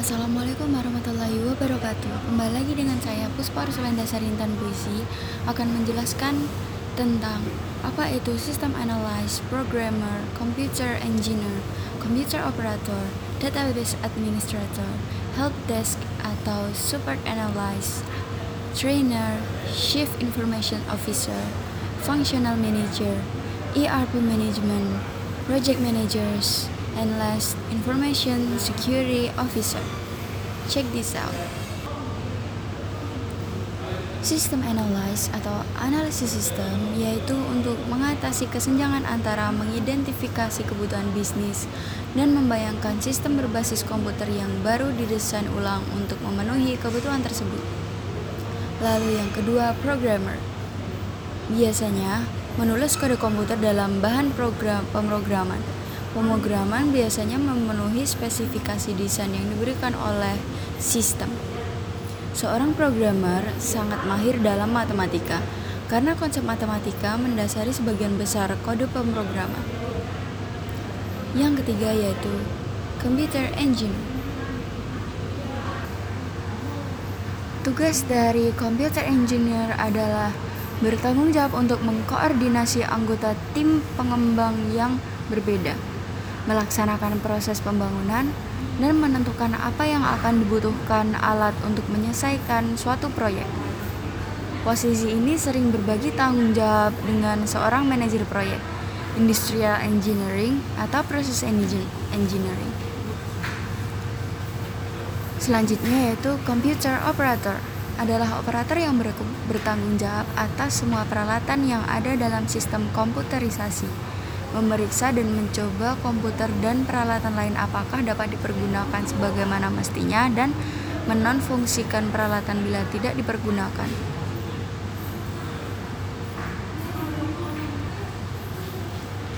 Assalamualaikum warahmatullahi wabarakatuh. Kembali lagi dengan saya Puspa Rusulenda Sarintan Puisi Akan menjelaskan tentang apa itu System Analyst, Programmer, Computer Engineer, Computer Operator, Database Administrator, Help Desk atau Support Analyst, Trainer, Chief Information Officer, Functional Manager, ERP Management, Project Managers, and last, Information Security Officer. Check this out. Sistem analyze atau analisis sistem yaitu untuk mengatasi kesenjangan antara mengidentifikasi kebutuhan bisnis dan membayangkan sistem berbasis komputer yang baru didesain ulang untuk memenuhi kebutuhan tersebut. Lalu yang kedua, programmer. Biasanya menulis kode komputer dalam bahan program pemrograman Pemrograman biasanya memenuhi spesifikasi desain yang diberikan oleh sistem. Seorang programmer sangat mahir dalam matematika karena konsep matematika mendasari sebagian besar kode pemrograman. Yang ketiga yaitu computer engine. Tugas dari computer engineer adalah bertanggung jawab untuk mengkoordinasi anggota tim pengembang yang berbeda melaksanakan proses pembangunan, dan menentukan apa yang akan dibutuhkan alat untuk menyelesaikan suatu proyek. Posisi ini sering berbagi tanggung jawab dengan seorang manajer proyek, industrial engineering, atau proses engineering. Selanjutnya yaitu computer operator adalah operator yang bertanggung jawab atas semua peralatan yang ada dalam sistem komputerisasi memeriksa dan mencoba komputer dan peralatan lain apakah dapat dipergunakan sebagaimana mestinya dan menonfungsikan peralatan bila tidak dipergunakan.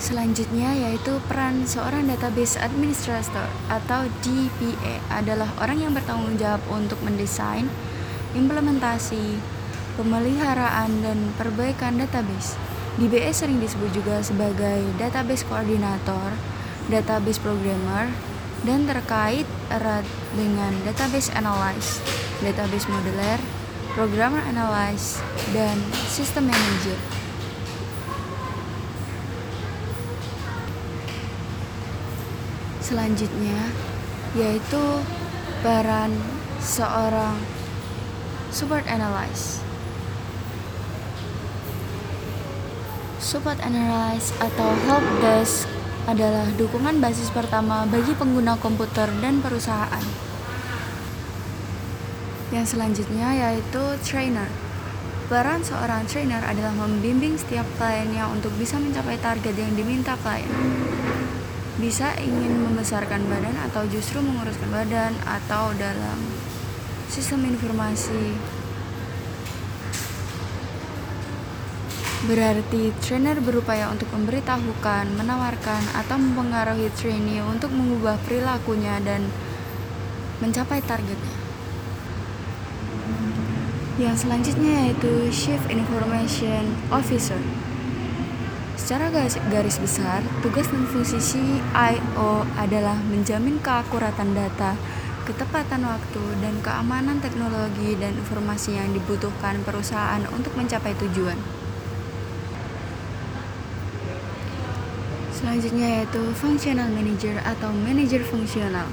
Selanjutnya yaitu peran seorang database administrator atau DBA adalah orang yang bertanggung jawab untuk mendesain, implementasi, pemeliharaan dan perbaikan database. DBA sering disebut juga sebagai database koordinator, database programmer, dan terkait erat dengan database analyst, database modeler, programmer analyst, dan system manager. Selanjutnya yaitu peran seorang support analyst. Support Analyze atau Help Desk adalah dukungan basis pertama bagi pengguna komputer dan perusahaan. Yang selanjutnya yaitu trainer. Peran seorang trainer adalah membimbing setiap kliennya untuk bisa mencapai target yang diminta klien. Bisa ingin membesarkan badan atau justru menguruskan badan atau dalam sistem informasi Berarti trainer berupaya untuk memberitahukan, menawarkan, atau mempengaruhi trainee untuk mengubah perilakunya dan mencapai targetnya. Yang selanjutnya yaitu Chief Information Officer. Secara garis, besar, tugas dan fungsi CIO adalah menjamin keakuratan data, ketepatan waktu, dan keamanan teknologi dan informasi yang dibutuhkan perusahaan untuk mencapai tujuan. Selanjutnya yaitu functional manager atau manajer fungsional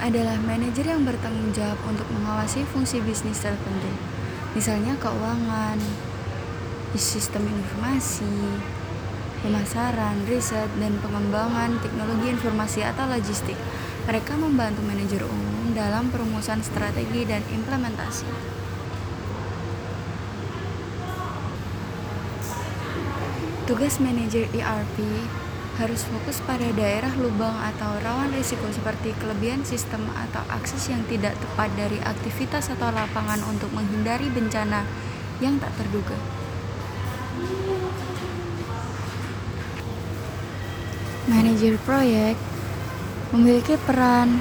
adalah manajer yang bertanggung jawab untuk mengawasi fungsi bisnis tertentu, misalnya keuangan, sistem informasi, pemasaran, riset, dan pengembangan teknologi informasi atau logistik. Mereka membantu manajer umum dalam perumusan strategi dan implementasi. Tugas manajer ERP harus fokus pada daerah lubang atau rawan risiko seperti kelebihan sistem atau akses yang tidak tepat dari aktivitas atau lapangan untuk menghindari bencana yang tak terduga. Manajer proyek memiliki peran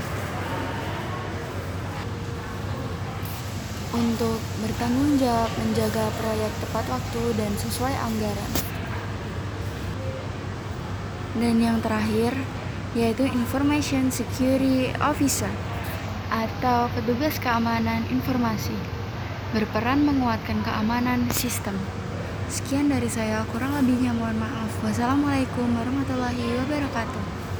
untuk bertanggung jawab menjaga proyek tepat waktu dan sesuai anggaran. Dan yang terakhir yaitu Information Security Officer atau petugas keamanan informasi, berperan menguatkan keamanan sistem. Sekian dari saya, kurang lebihnya mohon maaf. Wassalamualaikum warahmatullahi wabarakatuh.